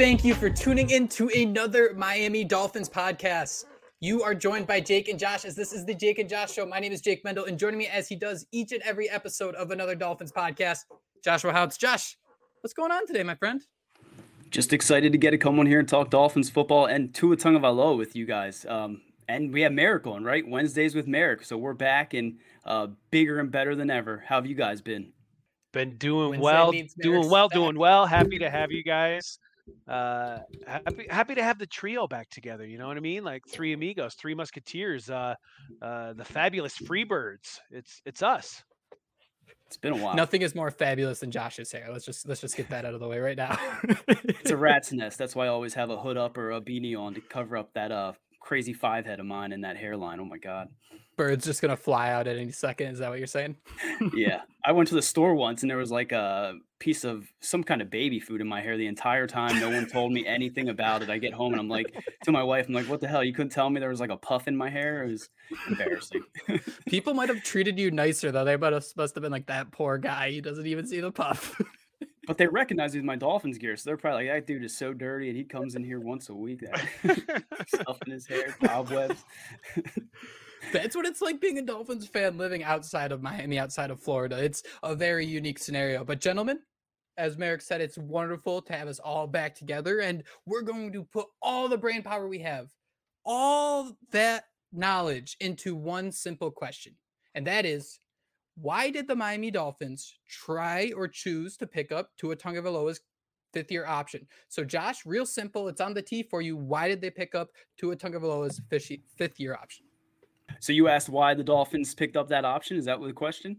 thank you for tuning in to another Miami Dolphins podcast. You are joined by Jake and Josh as this is the Jake and Josh show. My name is Jake Mendel, and joining me as he does each and every episode of another Dolphins podcast, Joshua Houts. Josh, what's going on today, my friend? Just excited to get to come on here and talk Dolphins football and Tua Tagovailoa with you guys. Um, and we have Marek on, right? Wednesdays with Marek. So we're back and uh, bigger and better than ever. How have you guys been? Been doing Wednesday well, doing well, back. doing well. Happy to have you guys. Uh, happy, happy to have the trio back together. You know what I mean? Like three amigos, three musketeers, uh, uh, the fabulous Freebirds. It's it's us. It's been a while. Nothing is more fabulous than Josh's hair. Let's just let's just get that out of the way right now. it's a rat's nest. That's why I always have a hood up or a beanie on to cover up that uh crazy five head of mine and that hairline. Oh my god. Bird's just gonna fly out at any second. Is that what you're saying? yeah. I went to the store once and there was like a piece of some kind of baby food in my hair the entire time. No one told me anything about it. I get home and I'm like to my wife, I'm like, what the hell? You couldn't tell me there was like a puff in my hair. It was embarrassing. People might have treated you nicer though. They might have must have been like that poor guy. He doesn't even see the puff. but they recognize he's my Dolphins gear, so they're probably like, that dude is so dirty, and he comes in here once a week, stuff in his hair, cobwebs. That's what it's like being a Dolphins fan living outside of Miami, outside of Florida. It's a very unique scenario. But, gentlemen, as Marek said, it's wonderful to have us all back together. And we're going to put all the brain power we have, all that knowledge into one simple question. And that is why did the Miami Dolphins try or choose to pick up Tua Tagovailoa's fifth year option? So, Josh, real simple. It's on the tee for you. Why did they pick up Tua Tagovailoa's fifth year option? So you asked why the Dolphins picked up that option. Is that the question?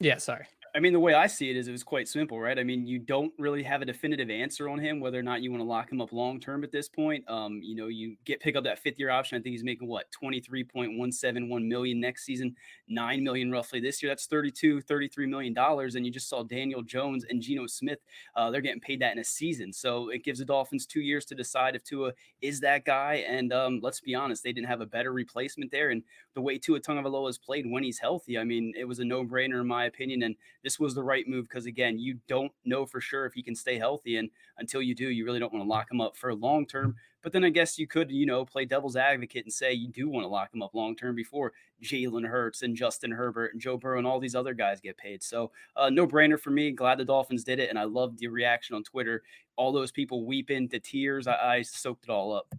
Yeah, sorry. I mean, the way I see it is it was quite simple, right? I mean, you don't really have a definitive answer on him whether or not you want to lock him up long term at this point. Um, you know, you get pick up that fifth year option. I think he's making what 23.171 million next season, 9 million roughly this year. That's 32, 33 million dollars. And you just saw Daniel Jones and Geno Smith, uh, they're getting paid that in a season. So it gives the Dolphins two years to decide if Tua is that guy. And um, let's be honest, they didn't have a better replacement there. And the way Tua Tagovailoa has played when he's healthy, I mean, it was a no brainer in my opinion. And this was the right move because again, you don't know for sure if he can stay healthy, and until you do, you really don't want to lock him up for long term. But then I guess you could, you know, play devil's advocate and say you do want to lock him up long term before Jalen Hurts and Justin Herbert and Joe Burrow and all these other guys get paid. So uh, no brainer for me. Glad the Dolphins did it, and I loved the reaction on Twitter. All those people weeping to tears. I, I soaked it all up.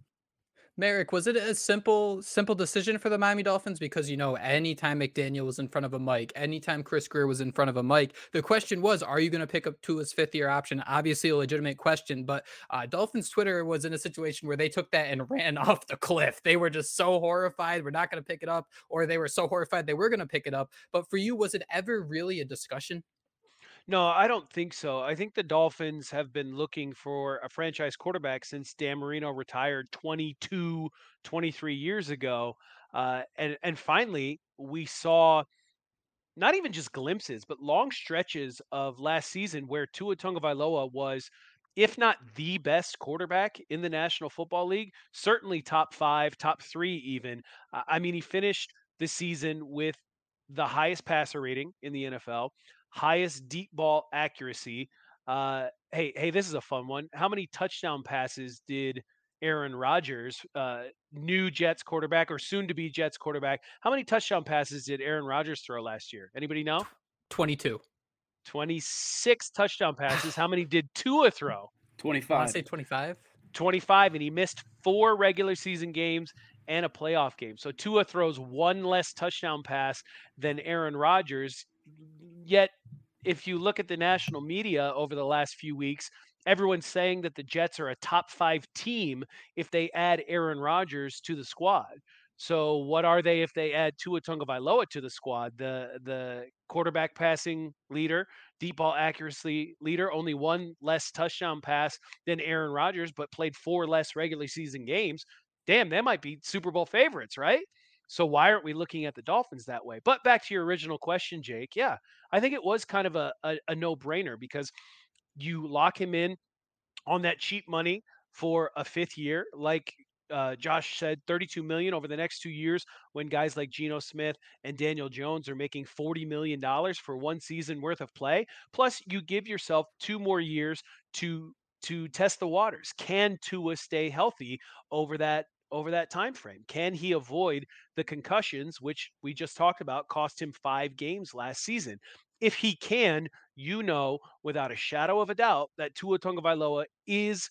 Marek, was it a simple, simple decision for the Miami Dolphins? Because you know, anytime McDaniel was in front of a mic, anytime Chris Grier was in front of a mic, the question was, are you going to pick up Tua's fifth year option? Obviously, a legitimate question, but uh, Dolphins Twitter was in a situation where they took that and ran off the cliff. They were just so horrified, we're not going to pick it up, or they were so horrified they were going to pick it up. But for you, was it ever really a discussion? No, I don't think so. I think the Dolphins have been looking for a franchise quarterback since Dan Marino retired 22, 23 years ago. Uh, and, and finally, we saw not even just glimpses, but long stretches of last season where Tua Tagovailoa was, if not the best quarterback in the National Football League, certainly top five, top three, even. I mean, he finished the season with the highest passer rating in the NFL, highest deep ball accuracy. Uh, hey, hey, this is a fun one. How many touchdown passes did Aaron Rodgers, uh, new Jets quarterback or soon to be Jets quarterback, how many touchdown passes did Aaron Rodgers throw last year? Anybody know? 22. 26 touchdown passes. How many did Tua throw? 25. I say 25. 25, and he missed four regular season games and a playoff game. So Tua throws one less touchdown pass than Aaron Rodgers. Yet, if you look at the national media over the last few weeks, everyone's saying that the Jets are a top five team if they add Aaron Rodgers to the squad. So what are they if they add Tua Tagovailoa to the squad? The the quarterback passing leader, deep ball accuracy leader, only one less touchdown pass than Aaron Rodgers, but played four less regular season games. Damn, that might be Super Bowl favorites, right? So why aren't we looking at the Dolphins that way? But back to your original question, Jake. Yeah, I think it was kind of a, a, a no brainer because you lock him in on that cheap money for a fifth year, like uh, Josh said, 32 million over the next two years. When guys like Geno Smith and Daniel Jones are making 40 million dollars for one season worth of play, plus you give yourself two more years to to test the waters. Can Tua stay healthy over that over that time frame? Can he avoid the concussions, which we just talked about, cost him five games last season? If he can, you know without a shadow of a doubt that Tua Tagovailoa is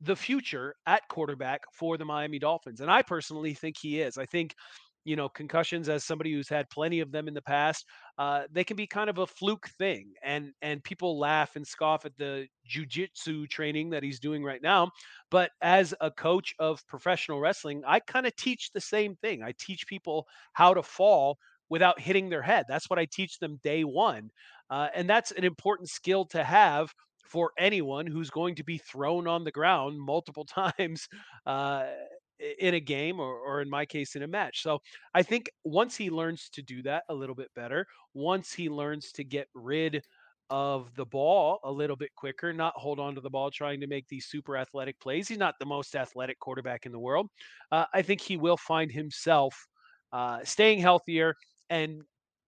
the future at quarterback for the Miami Dolphins. And I personally think he is. I think you know, concussions as somebody who's had plenty of them in the past, uh, they can be kind of a fluke thing. And and people laugh and scoff at the jujitsu training that he's doing right now. But as a coach of professional wrestling, I kind of teach the same thing. I teach people how to fall without hitting their head. That's what I teach them day one. Uh, and that's an important skill to have for anyone who's going to be thrown on the ground multiple times uh, in a game or, or in my case in a match so i think once he learns to do that a little bit better once he learns to get rid of the ball a little bit quicker not hold on to the ball trying to make these super athletic plays he's not the most athletic quarterback in the world uh, i think he will find himself uh, staying healthier and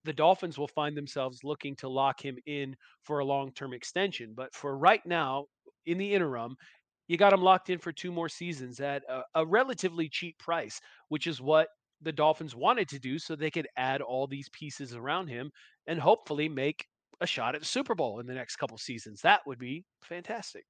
the Dolphins will find themselves looking to lock him in for a long term extension. But for right now, in the interim, you got him locked in for two more seasons at a, a, relatively cheap price, which is what the Dolphins wanted to do so they could add all these pieces around him and hopefully make a shot at the Super Bowl in the next couple seasons. That would be fantastic.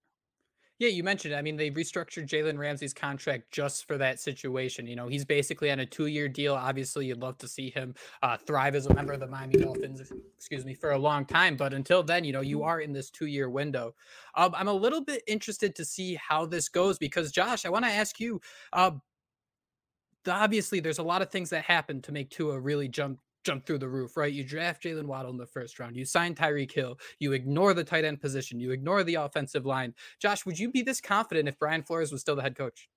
Yeah, you mentioned. I mean, they restructured Jalen Ramsey's contract just for that situation. You know, he's basically on a two-year deal. Obviously, you'd love to see him uh, thrive as a member of the Miami Dolphins. Excuse me, for a long time. But until then, you know, you are in this two-year window. Um, I'm a little bit interested to see how this goes because, Josh, I want to ask you. Uh, obviously, there's a lot of things that happen to make Tua really jump jump through the roof, right? You draft Jaylen Waddle in the first round. You sign Tyreek Hill. You ignore the tight end position. You ignore the offensive line. Josh, would you be this confident if Brian Flores was still the head coach?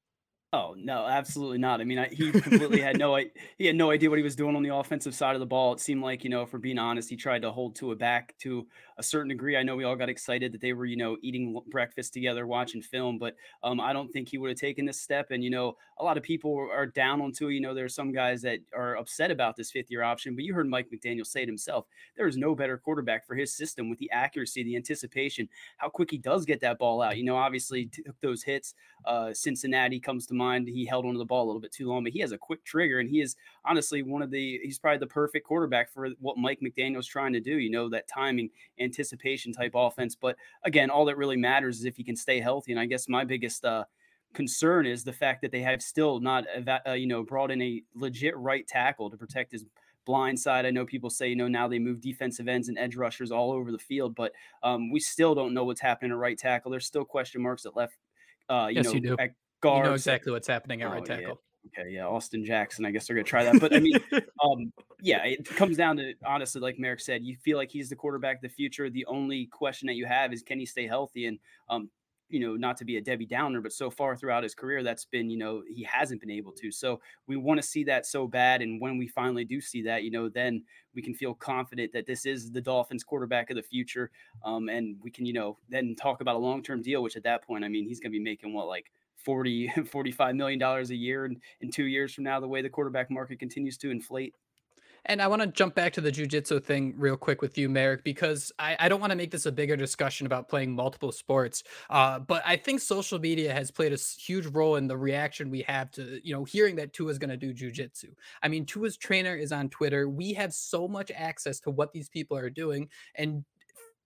Oh no, absolutely not. I mean, I, he completely had no he had no idea what he was doing on the offensive side of the ball. It seemed like you know, for being honest, he tried to hold Tua back to a certain degree. I know we all got excited that they were you know eating breakfast together, watching film, but um, I don't think he would have taken this step. And you know, a lot of people are down on Tua. You know, there are some guys that are upset about this fifth year option, but you heard Mike McDaniel say it himself. There is no better quarterback for his system with the accuracy, the anticipation, how quick he does get that ball out. You know, obviously took those hits. Uh, Cincinnati comes to mind. He held onto the ball a little bit too long, but he has a quick trigger, and he is honestly one of the. He's probably the perfect quarterback for what Mike McDaniel's trying to do. You know, that timing, anticipation type offense. But again, all that really matters is if he can stay healthy. And I guess my biggest. Uh, concern is the fact that they have still not uh, you know brought in a legit right tackle to protect his blind side. I know people say, you know, now they move defensive ends and edge rushers all over the field, but um, we still don't know what's happening at right tackle. There's still question marks at left uh, you yes, know, you do. at guard. You know exactly what's happening at oh, right tackle. Yeah. Okay, yeah, Austin Jackson. I guess they're gonna try that. But I mean, um, yeah, it comes down to honestly, like Marek said, you feel like he's the quarterback of the future. The only question that you have is can he stay healthy? And um, you know, not to be a Debbie Downer, but so far throughout his career, that's been, you know, he hasn't been able to. So we want to see that so bad. And when we finally do see that, you know, then we can feel confident that this is the Dolphins quarterback of the future. Um, and we can, you know, then talk about a long term deal, which at that point, I mean, he's going to be making what, like 40, 45 million dollars a year. And in two years from now, the way the quarterback market continues to inflate. And I want to jump back to the jujitsu thing real quick with you, Marek, because I, I don't want to make this a bigger discussion about playing multiple sports. Uh, but I think social media has played a huge role in the reaction we have to, you know, hearing that Tua is going to do jujitsu. I mean, Tua's trainer is on Twitter. We have so much access to what these people are doing. And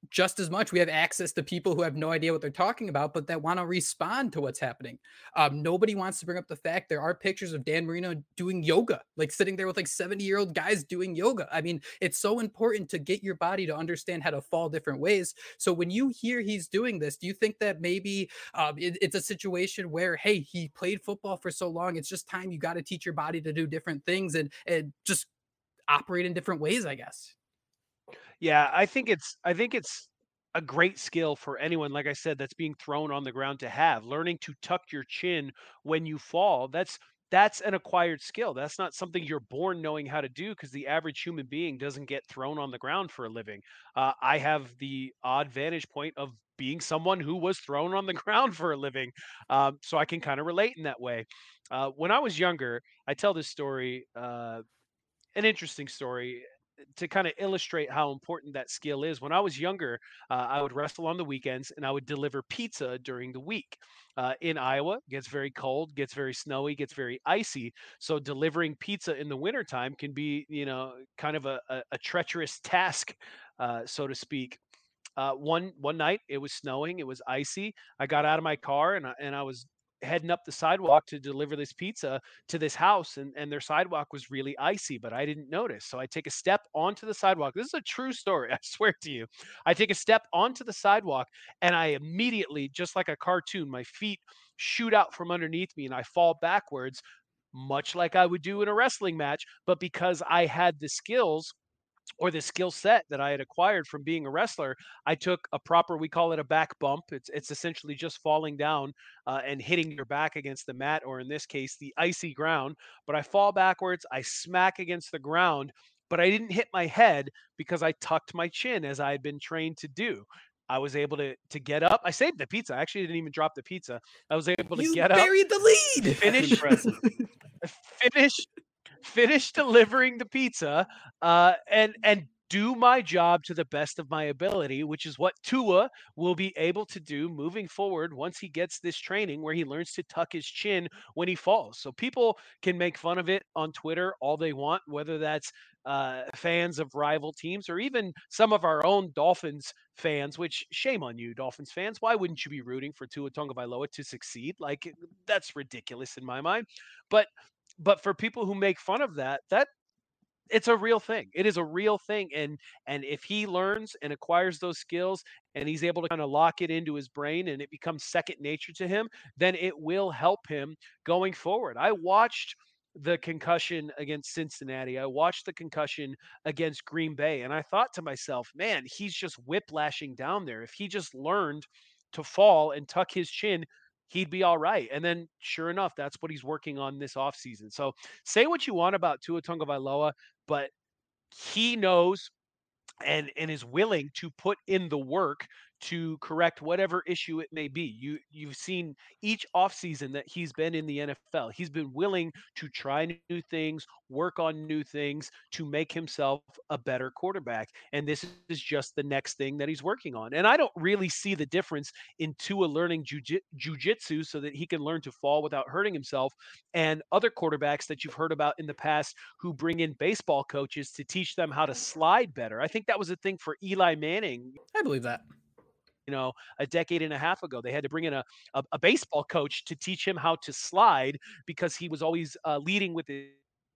just as much. We have access to people who have no idea what they're talking about but that want to respond to what's happening. Um, nobody wants to bring up the fact there are pictures of dan marino doing yoga like sitting there with like 70 year old guys doing yoga. I mean it's so important to get your body to understand how to fall different ways. So when you hear he's doing this do you think that maybe um, it, it's a situation where hey he played football for so long it's just time you got to teach your body to do different things and and just operate in different ways i guess yeah, I think it's I think it's a great skill for anyone like I said that's being thrown on the ground to have. Learning to tuck your chin when you fall. That's that's an acquired skill. That's not something you're born knowing how to do because the average human being doesn't get thrown on the ground for a living. Uh, I have the odd vantage point of being someone who was thrown on the ground for a living. Um, so I can kind of relate in that way. Uh, when I was younger, I tell this story, uh, an interesting story to kind of illustrate how important that skill is, when I was younger, uh, I would wrestle on the weekends and I would deliver pizza during the week. Uh, in Iowa, gets very cold, gets very snowy, gets very icy. So delivering pizza in the wintertime can be, you know, kind of a, a, a treacherous task, uh, so to speak. Uh, one one night it was snowing, it was icy. I got out of my car and I, and I was heading up the sidewalk to deliver this pizza to this house and, and their sidewalk was really icy but i didn't notice. So i take a step onto the sidewalk. This is a true story i swear to you. I take a step onto the sidewalk and i immediately just like a cartoon my feet shoot out from underneath me and i fall backwards much like i would do in a wrestling match but because i had the skills or the skill set that I had acquired from being a wrestler, I took a proper, we call it a back bump. It's it's essentially just falling down uh, and hitting your back against the mat, or in this case, the icy ground. But I fall backwards, I smack against the ground, but I didn't hit my head because I tucked my chin as I had been trained to do. I was able to to get up. I saved the pizza. I actually didn't even drop the pizza. I was able to you get up. You buried the lead. Finish. finish finish delivering the pizza, uh, and and do my job to the best of my ability, which is what Tua will be able to do moving forward once he gets this training where he learns to tuck his chin when he falls. So people can make fun of it on Twitter all they want, whether that's uh, fans of rival teams or even some of our own Dolphins fans, which shame on you, Dolphins fans. Why wouldn't you be rooting for Tua Tagovailoa to succeed? Like that's ridiculous in my mind. But but for people who make fun of that, that it's a real thing. It is a real thing. And and if he learns and acquires those skills and he's able to kind of lock it into his brain and it becomes second nature to him, then it will help him going forward. I watched the concussion against Cincinnati. I watched the concussion against Green Bay and I thought to myself, man, he's just whiplashing down there. If he just learned to fall and tuck his chin, he'd be all right. And then sure enough, that's what he's working on this offseason. So say what you want about Tua Tagovailoa, but he knows and and is willing to put in the work to correct whatever issue it may be. You you've seen each offseason that he's been in the NFL. He's been willing to try new things, work on new things to make himself a better quarterback. And this is just the next thing that he's working on. And I don't really see the difference in Tua learning jujitsu so that he can learn to fall without hurting himself and other quarterbacks that you've heard about in the past who bring in baseball coaches to teach them how to slide better. I think that was a thing for Eli Manning. I believe that you know a decade and a half ago they had to bring in a, a, a baseball coach to teach him how to slide because he was always uh, leading with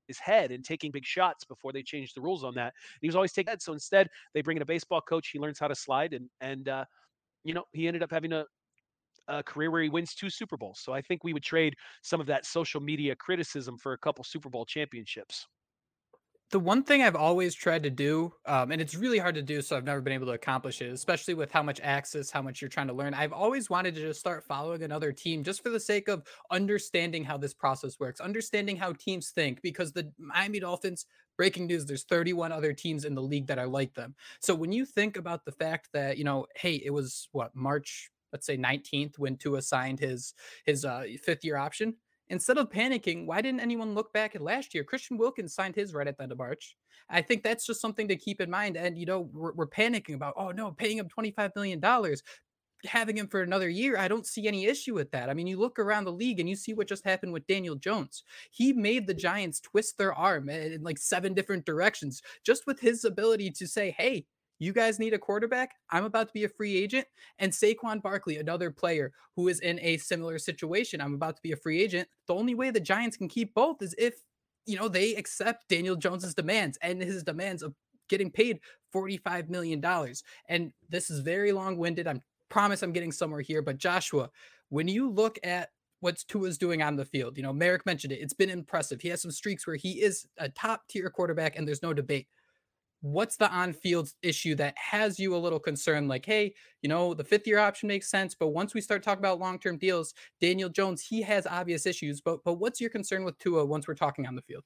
his head and taking big shots before they changed the rules on that. And he was always taking that. So instead, they bring in a baseball coach. He learns how to slide, and and uh, you know he ended up having a, a career where he wins two Super Bowls. So I think we would trade some of that social media criticism for a couple Super Bowl championships the one thing I've always tried to do, um, and it's really hard to do, so I've never been able to accomplish it, especially with how much access, how much you're trying to learn. I've always wanted to just start following another team just for the sake of understanding how this process works, understanding how teams think, because the Miami Dolphins, breaking news, there's 31 other teams in the league that are like them. So when you think about the fact that, you know, hey, it was what, March let's say 19th when Tua signed his his uh, fifth year option instead of panicking, why didn't anyone look back at last year? Christian Wilkins signed his right at the end of March. I think that's just something to keep in mind. And, you know, we're, we're panicking about, oh no, paying him $25 million, having him for another year. I don't see any issue with that. I mean, you look around the league and you see what just happened with Daniel Jones. He made the Giants twist their arm eh, in like seven different directions just with his ability to say, hey, you guys need a quarterback. I'm about to be a free agent. And Saquon Barkley, another player who is in a similar situation. I'm about to be a free agent. The only way the Giants can keep both is if, you know, they accept Daniel Jones's demands and his demands of getting paid $45 million. And this is very long winded. I promise I'm getting somewhere here. But Joshua, when you look at what Tua's doing on the field, you know, Marek mentioned it. It's been impressive. He has some streaks where he is a top tier quarterback and there's no debate what's the on-field issue that has you a little concerned? Like hey you know the fifth year option makes sense but once we start talking about long-term deals daniel jones he has obvious issues but but what's your concern with tua once we're talking on the field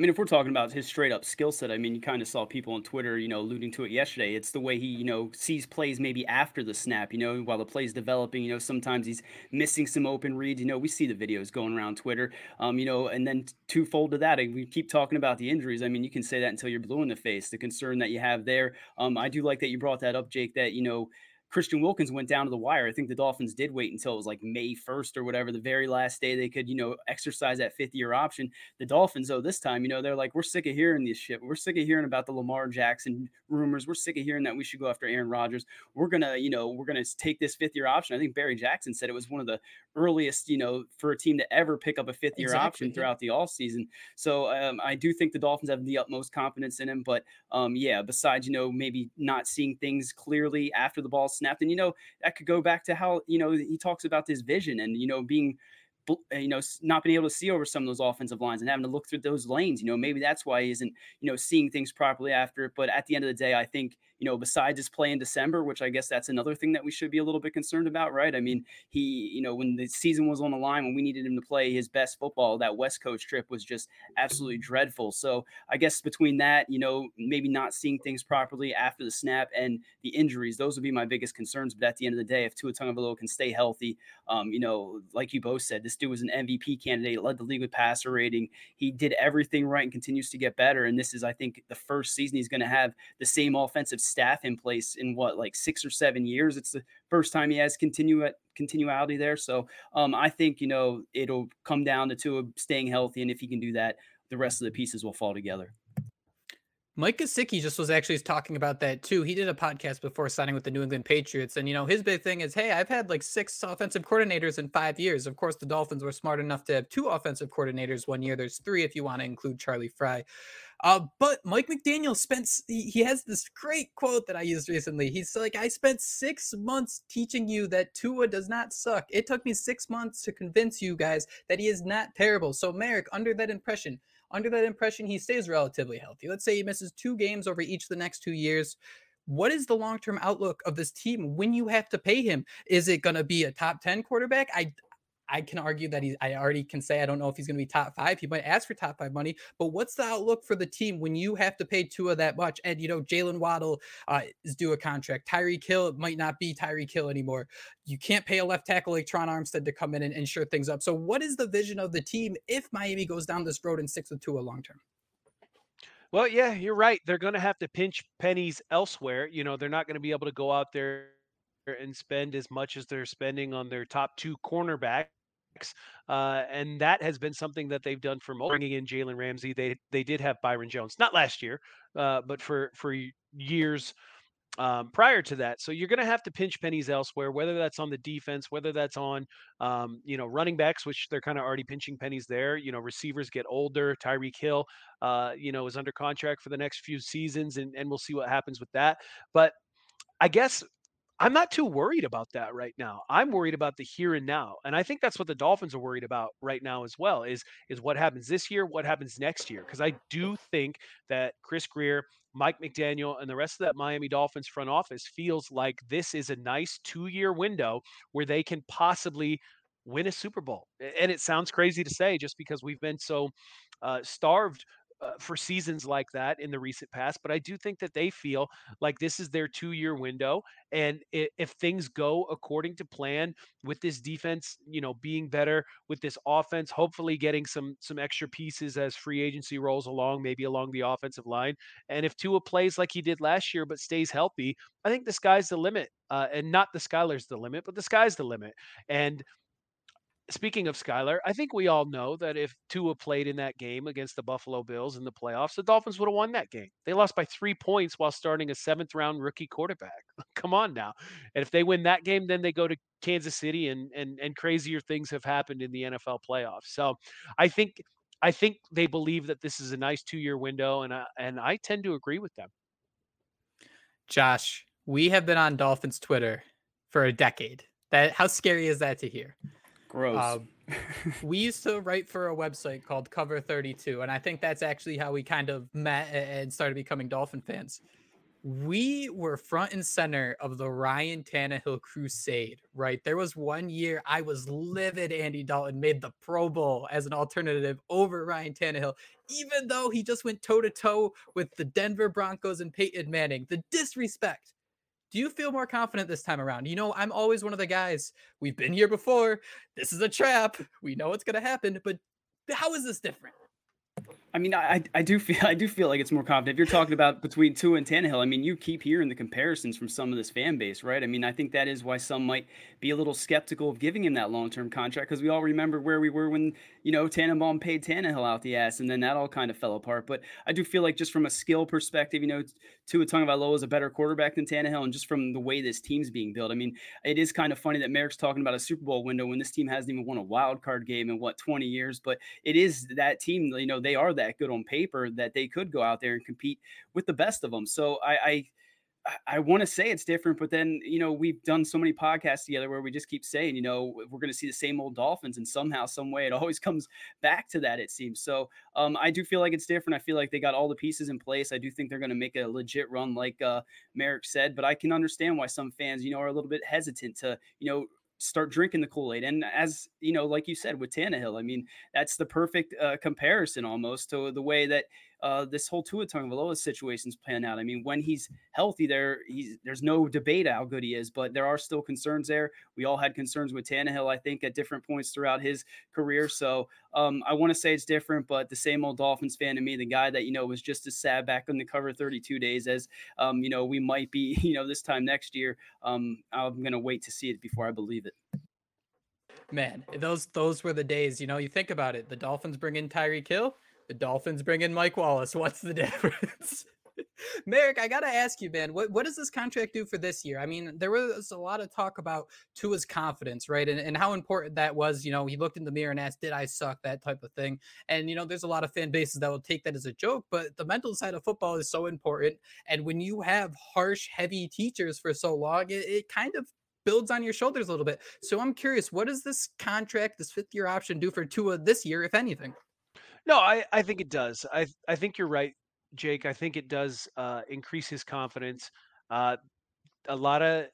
I mean, if we're talking about his straight up skill set, I mean, you kind of saw people on Twitter, you know, alluding to it yesterday. It's the way he, you know, sees plays maybe after the snap, you know, while the play's developing. You know, sometimes he's missing some open reads. You know, we see the videos going around Twitter, um, you know, and then twofold to that, we keep talking about the injuries. I mean, you can say that until you're blue in the face. The concern that you have there. Um, I do like that you brought that up, Jake, that, you know, Christian Wilkins went down to the wire. I think the Dolphins did wait until it was like May 1st or whatever, the very last day they could, you know, exercise that fifth year option. The Dolphins, though, this time, you know, they're like, we're sick of hearing this shit. We're sick of hearing about the Lamar Jackson rumors. We're sick of hearing that we should go after Aaron Rodgers. We're going to, you know, we're going to take this fifth year option. I think Barry Jackson said it was one of the earliest, you know, for a team to ever pick up a fifth year exactly. option throughout the all season. So um, I do think the Dolphins have the utmost confidence in him. But um, yeah, besides, you know, maybe not seeing things clearly after the ball snapped, and, you know, that could go back to how you know he talks about this vision and you know being eh, you know, not being able to see over some of those offensive lines and having to look through those lanes. You know, maybe that's why he isn't, you know, seeing things properly after. But at the end of the day, I think, you know, besides his play in December, which I guess that's another thing that we should be a little bit concerned about, right? I mean, he, you know, when the season was on the line, when we needed him to play his best football, that West Coast trip was just absolutely dreadful. So I guess between that, you know, maybe not seeing things properly after the snap and the injuries, those would be my biggest concerns. But at the end of the day, if Tua Tagovailoa can stay healthy, um, you know, like you both said, this dude was an MVP candidate, led the league with passer rating. He did everything right and continues to get better. And this is, I think, the first season he's going to have the same offensive staff in place in what, like six or seven years. It's the first time he has continue continuality there. So um, I think, you know, it'll come down to Tua staying healthy. And if he can do that, the rest of the pieces will fall together. Mike Gesicki just was actually talking about that too. He did a podcast before signing with the New England Patriots, and you know his big thing is, hey, I've had like six offensive coordinators in five years. Of course, the Dolphins were smart enough to have two offensive coordinators one year. There's three if you want to include Charlie Frye. Uh, but Mike McDaniel spent, he has this great quote that I used recently. He's like, I spent six months teaching you that Tua does not suck. It took me six months to convince you guys that he is not terrible. So, Marek, under that impression, under that impression, he stays relatively healthy. Let's say he misses two games over each of the next two years. What is the long term outlook of this team when you have to pay him? Is it going to be a top 10 quarterback? I, I can argue that he, I already can say I don't know if he's going to be top five. He might ask for top five money, but what's the outlook for the team when you have to pay Tua that much? And you know, Jaylen Waddle uh, is due a contract. Tyreek Hill might not be Tyreek Hill anymore. You can't pay a left tackle like Terron Armstead to come in and, shore things up. So, what is the vision of the team if Miami goes down this road and sticks with Tua long term? Well, yeah, you're right. They're going to have to pinch pennies elsewhere. You know, they're not going to be able to go out there and spend as much as they're spending on their top two cornerbacks uh, and that has been something that they've done for bringing in Jalen Ramsey. They they did have Byron Jones, not last year, uh, but for for years um, prior to that. So you're going to have to pinch pennies elsewhere, whether that's on the defense, whether that's on um, you know running backs, which they're kind of already pinching pennies there. You know receivers get older. Tyreek Hill, uh, you know, is under contract for the next few seasons, and and we'll see what happens with that. But I guess I'm not too worried about that right now. I'm worried about the here and now. And I think that's what the Dolphins are worried about right now as well is is what happens this year, what happens next year because I do think that Chris Grier, Mike McDaniel and the rest of that Miami Dolphins front office feels like this is a nice 2-year window where they can possibly win a Super Bowl. And it sounds crazy to say just because we've been so uh, starved uh, for seasons like that in the recent past, but I do think that they feel like this is their two year window. And if, if things go according to plan with this defense, you know, being better with this offense, hopefully getting some some extra pieces as free agency rolls along, maybe along the offensive line. And if Tua plays like he did last year, but stays healthy, I think the sky's the limit. Uh, and not the Skylar's the limit, but the sky's the limit. And speaking of Skylar, I think we all know that if Tua played in that game against the Buffalo Bills in the playoffs, the Dolphins would have won that game. They lost by three points while starting a seventh round rookie quarterback. Come on now. And if they win that game, then they go to Kansas City and and and crazier things have happened in the NFL playoffs. So I think I think they believe that this is a nice two year window, and I, and I tend to agree with them. Josh, we have been on Dolphins Twitter for a decade. That how scary is that to hear? Gross. Um, we used to write for a website called Cover 32, and I think that's actually how we kind of met and started becoming Dolphin fans. we were front and center of the Ryan Tannehill crusade, right? There was one year I was livid Andy Dalton made the Pro Bowl as an alternative over Ryan Tannehill, even though he just went toe to toe with the Denver Broncos and Peyton Manning. The disrespect. Do you feel more confident this time around? You know, I'm always one of the guys, we've been here before. This is a trap. We know what's going to happen, but how is this different? I mean, I I do feel I do feel like it's more confident. If you're talking about between Tua and Tannehill, I mean, you keep hearing the comparisons from some of this fan base, right? I mean, I think that is why some might be a little skeptical of giving him that long term contract because we all remember where we were when you know Tannenbaum paid Tannehill out the ass, and then that all kind of fell apart. But I do feel like just from a skill perspective, you know, Tua Tagovailoa is a better quarterback than Tannehill, and just from the way this team's being built, I mean, it is kind of funny that Marek's talking about a Super Bowl window when this team hasn't even won a wild card game in what 20 years, but it is that team. You know, they are that good on paper that they could go out there and compete with the best of them. So I, I I want to say it's different, but then you know we've done so many podcasts together where we just keep saying you know we're going to see the same old Dolphins, and somehow, some way, it always comes back to that. It seems so. Um, I do feel like it's different. I feel like they got all the pieces in place. I do think they're going to make a legit run, like uh, Marek said. But I can understand why some fans, you know, are a little bit hesitant to you know start drinking the Kool Aid. And as you know, like you said with Tannehill, I mean, that's the perfect uh, comparison almost to the way that uh, this whole Tua Tagovailoa situation's playing out. I mean, when he's healthy, there he's there's no debate how good he is, but there are still concerns there. We all had concerns with Tannehill, I think, at different points throughout his career. So um, I want to say it's different, but the same old Dolphins fan to me, the guy that you know was just as sad back on the cover 32 days as um, you know we might be, you know, this time next year. Um, I'm gonna wait to see it before I believe it. Man, those those were the days. You know, you think about it. The Dolphins bring in Tyreek Hill the Dolphins bring in Mike Wallace. What's the difference? Marek, I gotta ask you, man, what, what does this contract do for this year? I mean, there was a lot of talk about Tua's confidence, right? And, and how important that was. You know, he looked in the mirror and asked, Did I suck? That type of thing. And, you know, there's a lot of fan bases that will take that as a joke, but the mental side of football is so important. And when you have harsh, heavy teachers for so long, it, it kind of builds on your shoulders a little bit. So I'm curious, what does this contract, this fifth year option, do for Tua this year, if anything? No, I, I think it does. I I think you're right, Jake. I think it does uh, increase his confidence. Uh, a lot of,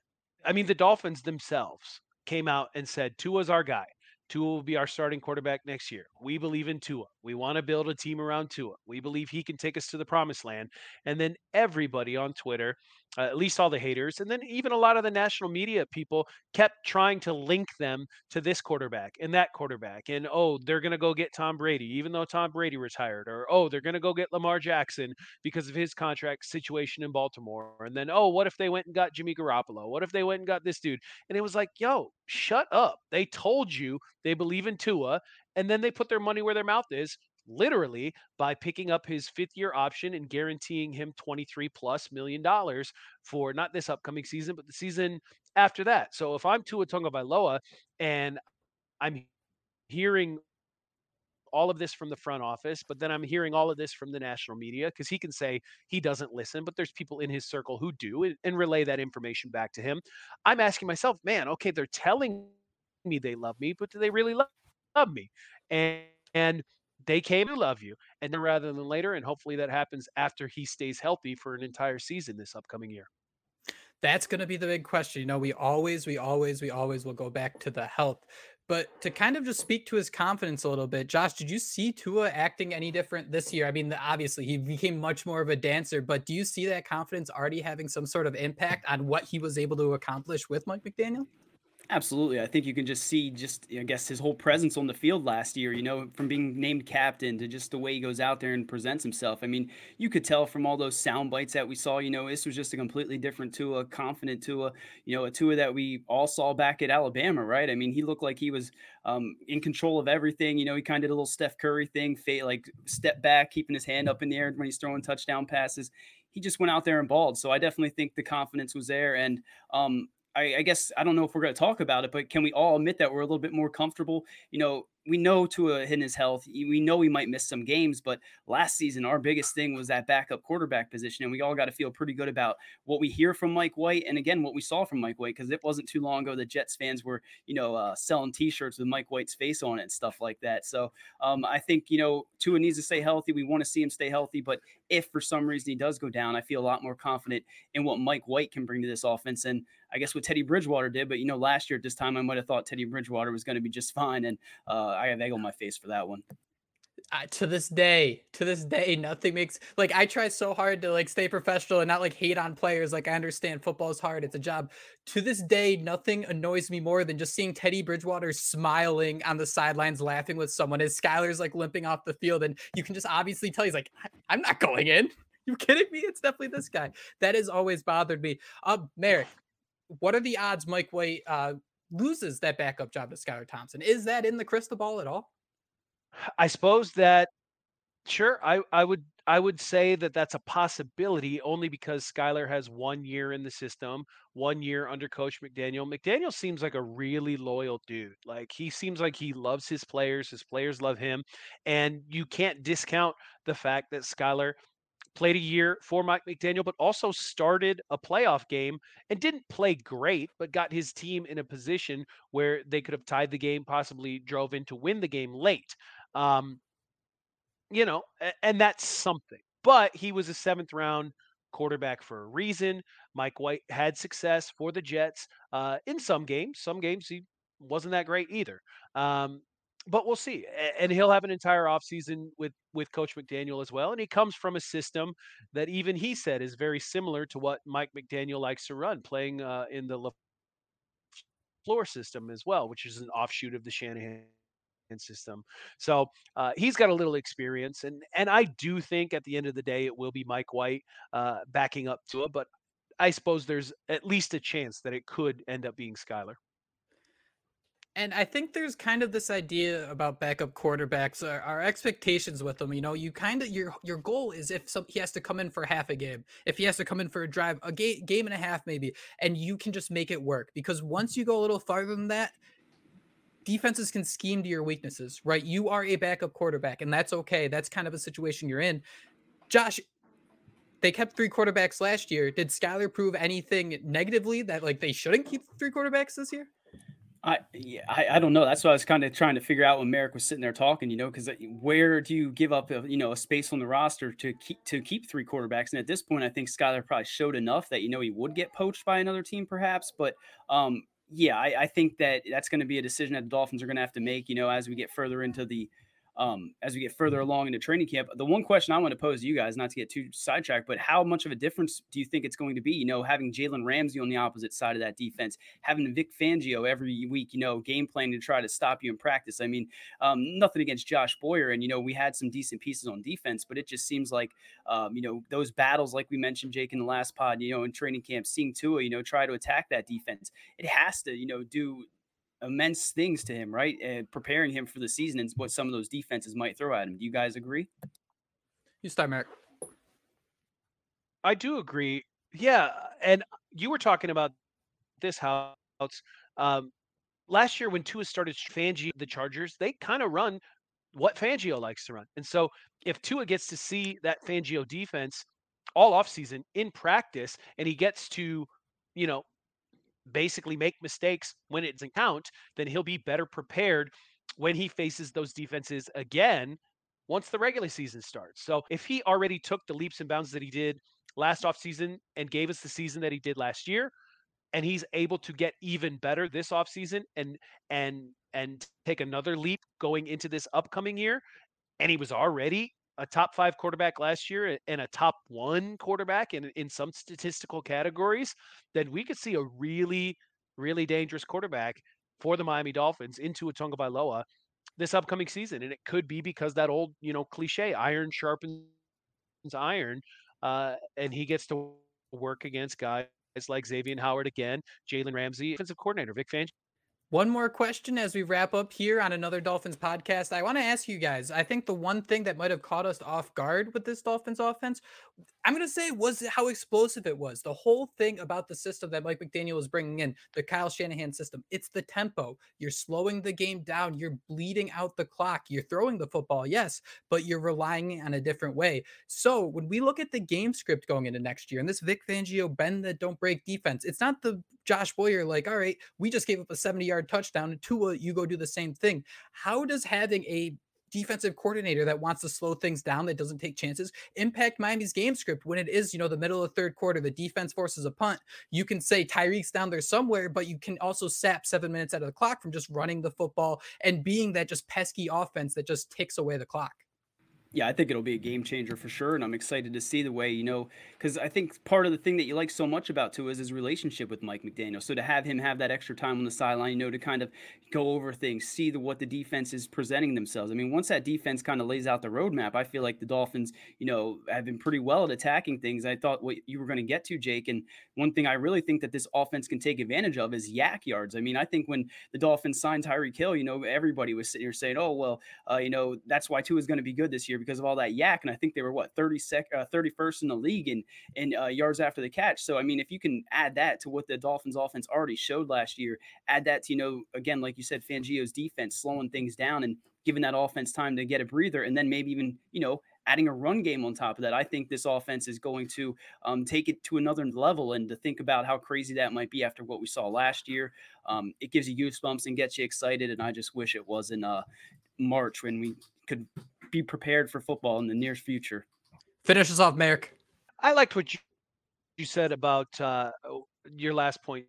I mean, the Dolphins themselves came out and said Tua's our guy. Tua will be our starting quarterback next year. We believe in Tua. We want to build a team around Tua. We believe he can take us to the promised land. And then everybody on Twitter, uh, at least all the haters, and then even a lot of the national media people kept trying to link them to this quarterback and that quarterback. And oh, they're going to go get Tom Brady, even though Tom Brady retired. Or oh, they're going to go get Lamar Jackson because of his contract situation in Baltimore. And then oh, what if they went and got Jimmy Garoppolo? What if they went and got this dude? And it was like, yo, shut up. They told you they believe in Tua and then they put their money where their mouth is literally by picking up his fifth year option and guaranteeing him 23 plus million dollars for not this upcoming season, but the season after that. So if I'm Tua Tagovailoa and I'm hearing all of this from the front office, but then I'm hearing all of this from the national media because he can say he doesn't listen, but there's people in his circle who do and, and relay that information back to him. I'm asking myself, man, okay, they're telling me they love me, but do they really love love me. And, and they came to love you. And then rather than later, and hopefully that happens after he stays healthy for an entire season this upcoming year. That's going to be the big question. You know, we always, we always, we always will go back to the health. But to kind of just speak to his confidence a little bit, Josh, did you see Tua acting any different this year? I mean, obviously he became much more of a dancer, but do you see that confidence already having some sort of impact on what he was able to accomplish with Mike McDaniel? Absolutely. I think you can just see just I guess his whole presence on the field last year, you know, from being named captain to just the way he goes out there and presents himself. I mean, you could tell from all those sound bites that we saw, you know, this was just a completely different Tua, a confident Tua, you know, a Tua that we all saw back at Alabama, right? I mean, he looked like he was um, in control of everything. You know, he kind of did a little Steph Curry thing, like step back, keeping his hand up in the air when he's throwing touchdown passes he just went out there and balled. So I definitely think the confidence was there. And um, I, I guess I don't know if we're going to talk about it, but can we all admit that we're a little bit more comfortable, you know, we know Tua hitting his health. We know he might miss some games, but last season our biggest thing was that backup quarterback position, and we all got to feel pretty good about what we hear from Mike White, and again what we saw from Mike White because it wasn't too long ago that Jets fans were you know uh, selling T-shirts with Mike White's face on it and stuff like that. So um, I think you know Tua needs to stay healthy. We want to see him stay healthy, but if for some reason he does go down, I feel a lot more confident in what Mike White can bring to this offense. And I guess what Teddy Bridgewater did, but you know, last year at this time, I might have thought Teddy Bridgewater was going to be just fine, and uh, I have egg on my face for that one. Uh, to this day, to this day, nothing makes like I try so hard to like stay professional and not like hate on players. Like I understand football is hard; it's a job. To this day, nothing annoys me more than just seeing Teddy Bridgewater smiling on the sidelines, laughing with someone. As Skylar's like limping off the field, and you can just obviously tell he's like, "I'm not going in." You kidding me? It's definitely this guy. That has always bothered me. Um, Marek, what are the odds Mike White uh, loses that backup job to Skylar Thompson? Is that in the crystal ball at all? I suppose that sure. I I would I would say that that's a possibility only because Skylar has one year in the system, one year under Coach McDaniel. McDaniel seems like a really loyal dude. Like he seems like he loves his players, his players love him, and you can't discount the fact that Skylar played a year for Mike McDaniel, but also started a playoff game and didn't play great, but got his team in a position where they could have tied the game, possibly drove in to win the game late. Um, you know, and that's something. But he was a seventh round quarterback for a reason. Mike White had success for the Jets uh, in some games. Some games he wasn't that great either. Um, but we'll see. And he'll have an entire offseason with with Coach McDaniel as well. And he comes from a system that even he said is very similar to what Mike McDaniel likes to run, playing uh, in the LaFleur system as well, which is an offshoot of the Shanahan system. So uh, he's got a little experience, and and I do think at the end of the day it will be Mike White uh, backing up to it. But I suppose there's at least a chance that it could end up being Skylar. And I think there's kind of this idea about backup quarterbacks, our, our expectations with them. You know, you kind of your your goal is if some, he has to come in for half a game, if he has to come in for a drive, a ga- game and a half maybe, and you can just make it work. Because once you go a little farther than that, defenses can scheme to your weaknesses, right? You are a backup quarterback, and that's okay. That's kind of a situation you're in. Josh, they kept three quarterbacks last year. Did Skylar prove anything negatively that like they shouldn't keep three quarterbacks this year? I yeah, I, I don't know. That's what I was kind of trying to figure out when Marek was sitting there talking. You know, because uh, where do you give up a, you know a space on the roster to keep to keep three quarterbacks? And at this point, I think Skylar probably showed enough that you know he would get poached by another team, perhaps. But um, yeah, I, I think that that's going to be a decision that the Dolphins are going to have to make. You know, as we get further into the um, as we get further along into training camp. The one question I want to pose to you guys, not to get too sidetracked, but how much of a difference do you think it's going to be? You know, having Jalen Ramsey on the opposite side of that defense, having Vic Fangio every week, you know, game planning to try to stop you in practice. I mean, um, nothing against Josh Boyer, and you know, we had some decent pieces on defense, but it just seems like, um, you know, those battles, like we mentioned, Jake, in the last pod, you know, in training camp, seeing Tua, you know, try to attack that defense, it has to, you know, do immense things to him, right? And preparing him for the season and what some of those defenses might throw at him. Do you guys agree? You start, Marek. I do agree. Yeah, and you were talking about this house um, last year when Tua started Fangio the Chargers. They kind of run what Fangio likes to run, and so if Tua gets to see that Fangio defense all offseason in practice, and he gets to you know basically make mistakes when it doesn't count, then he'll be better prepared when he faces those defenses again once the regular season starts. So if he already took the leaps and bounds that he did last offseason and gave us the season that he did last year, and he's able to get even better this offseason and and and take another leap going into this upcoming year, and he was already a top five quarterback last year and a top one quarterback in, in some statistical categories, then we could see a really, really dangerous quarterback for the Miami Dolphins in Tua Tagovailoa this upcoming season. And it could be because that old, you know, cliche iron sharpens iron. Uh, and he gets to work against guys like Xavier Howard again, Jalen Ramsey, offensive coordinator, Vic Fangio. One more question as we wrap up here on another Dolphins podcast. I want to ask you guys. I think the one thing that might have caught us off guard with this Dolphins offense, I'm going to say, was how explosive it was. The whole thing about the system that Mike McDaniel was bringing in, the Kyle Shanahan system, it's the tempo. You're slowing the game down. You're bleeding out the clock. You're throwing the football, yes, but you're relying on a different way. So when we look at the game script going into next year and this Vic Fangio bend that don't break defense, it's not the Josh Boyer like, all right, we just gave up a 70 yard touchdown. And Tua, you go do the same thing. How does having a defensive coordinator that wants to slow things down, that doesn't take chances, impact Miami's game script when it is, you know, the middle of the third quarter, the defense forces a punt. You can say Tyreek's down there somewhere, but you can also sap seven minutes out of the clock from just running the football and being that just pesky offense that just ticks away the clock yeah, I think it'll be a game changer for sure, and I'm excited to see the way you know because I think part of the thing that you like so much about Tua is his relationship with Mike McDaniel. So to have him have that extra time on the sideline, you know, to kind of go over things, see the, what the defense is presenting themselves. I mean, once that defense kind of lays out the roadmap, I feel like the Dolphins, you know, have been pretty well at attacking things. I thought what you were going to get to, Jake, and one thing I really think that this offense can take advantage of is YAC yards. I mean, I think when the Dolphins signed Tyreek Hill, you know, everybody was sitting here saying, "Oh, well, uh, you know, that's why Tua is going to be good this year because of all that YAC." And I think they were what 30 sec, uh, 31st in the league in in uh, yards after the catch. So I mean, if you can add that to what the Dolphins offense already showed last year, add that to you know, again, like you said, Fangio's defense slowing things down and giving that offense time to get a breather, and then maybe even you know adding a run game on top of that. I think this offense is going to um, take it to another level. And to think about how crazy that might be after what we saw last year, um, it gives you goosebumps and gets you excited. And I just wish it was in uh, March when we could be prepared for football in the near future. Finish us off, Marek. I liked what you, you said about uh, your last point,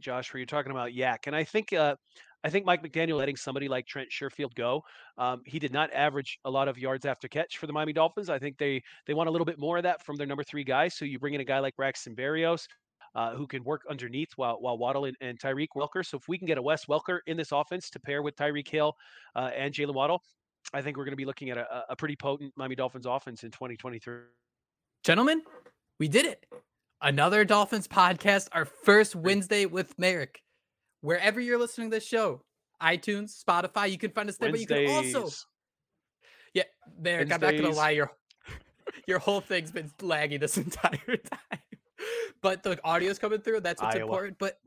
Josh, where you're talking about YAC. And I think uh, I think Mike McDaniel letting somebody like Trent Sherfield go. Um, he did not average a lot of yards after catch for the Miami Dolphins. I think they they want a little bit more of that from their number three guys. So you bring in a guy like Braxton Berrios. Uh, who can work underneath while while Waddle and, and Tyreek Welker. So if we can get a Wes Welker in this offense to pair with Tyreek Hill uh, and Jaylen Waddle, I think we're going to be looking at a, a pretty potent Miami Dolphins offense in 2023. Gentlemen, we did it. Another Dolphins podcast, our first Wednesday with Marek wherever you're listening to this show, iTunes, Spotify, you can find us there. Wednesdays. But you can also, yeah, there. I'm not gonna lie, your your whole thing's been laggy this entire time. but the audio's coming through. That's what's Iowa. important. But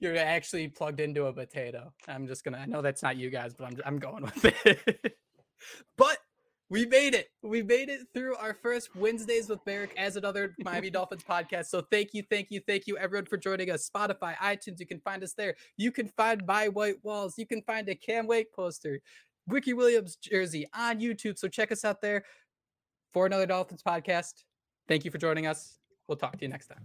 you're actually plugged into a potato. I'm just gonna. I know that's not you guys, but I'm I'm going with it. but we made it. We made it through our first Wednesdays with Marek as another Miami Dolphins podcast. So thank you, thank you, thank you, everyone, for joining us. Spotify, iTunes, you can find us there. You can find my white walls. You can find a Cam Wake poster, Ricky Williams jersey on YouTube. So check us out there for another Dolphins podcast. Thank you for joining us. We'll talk to you next time.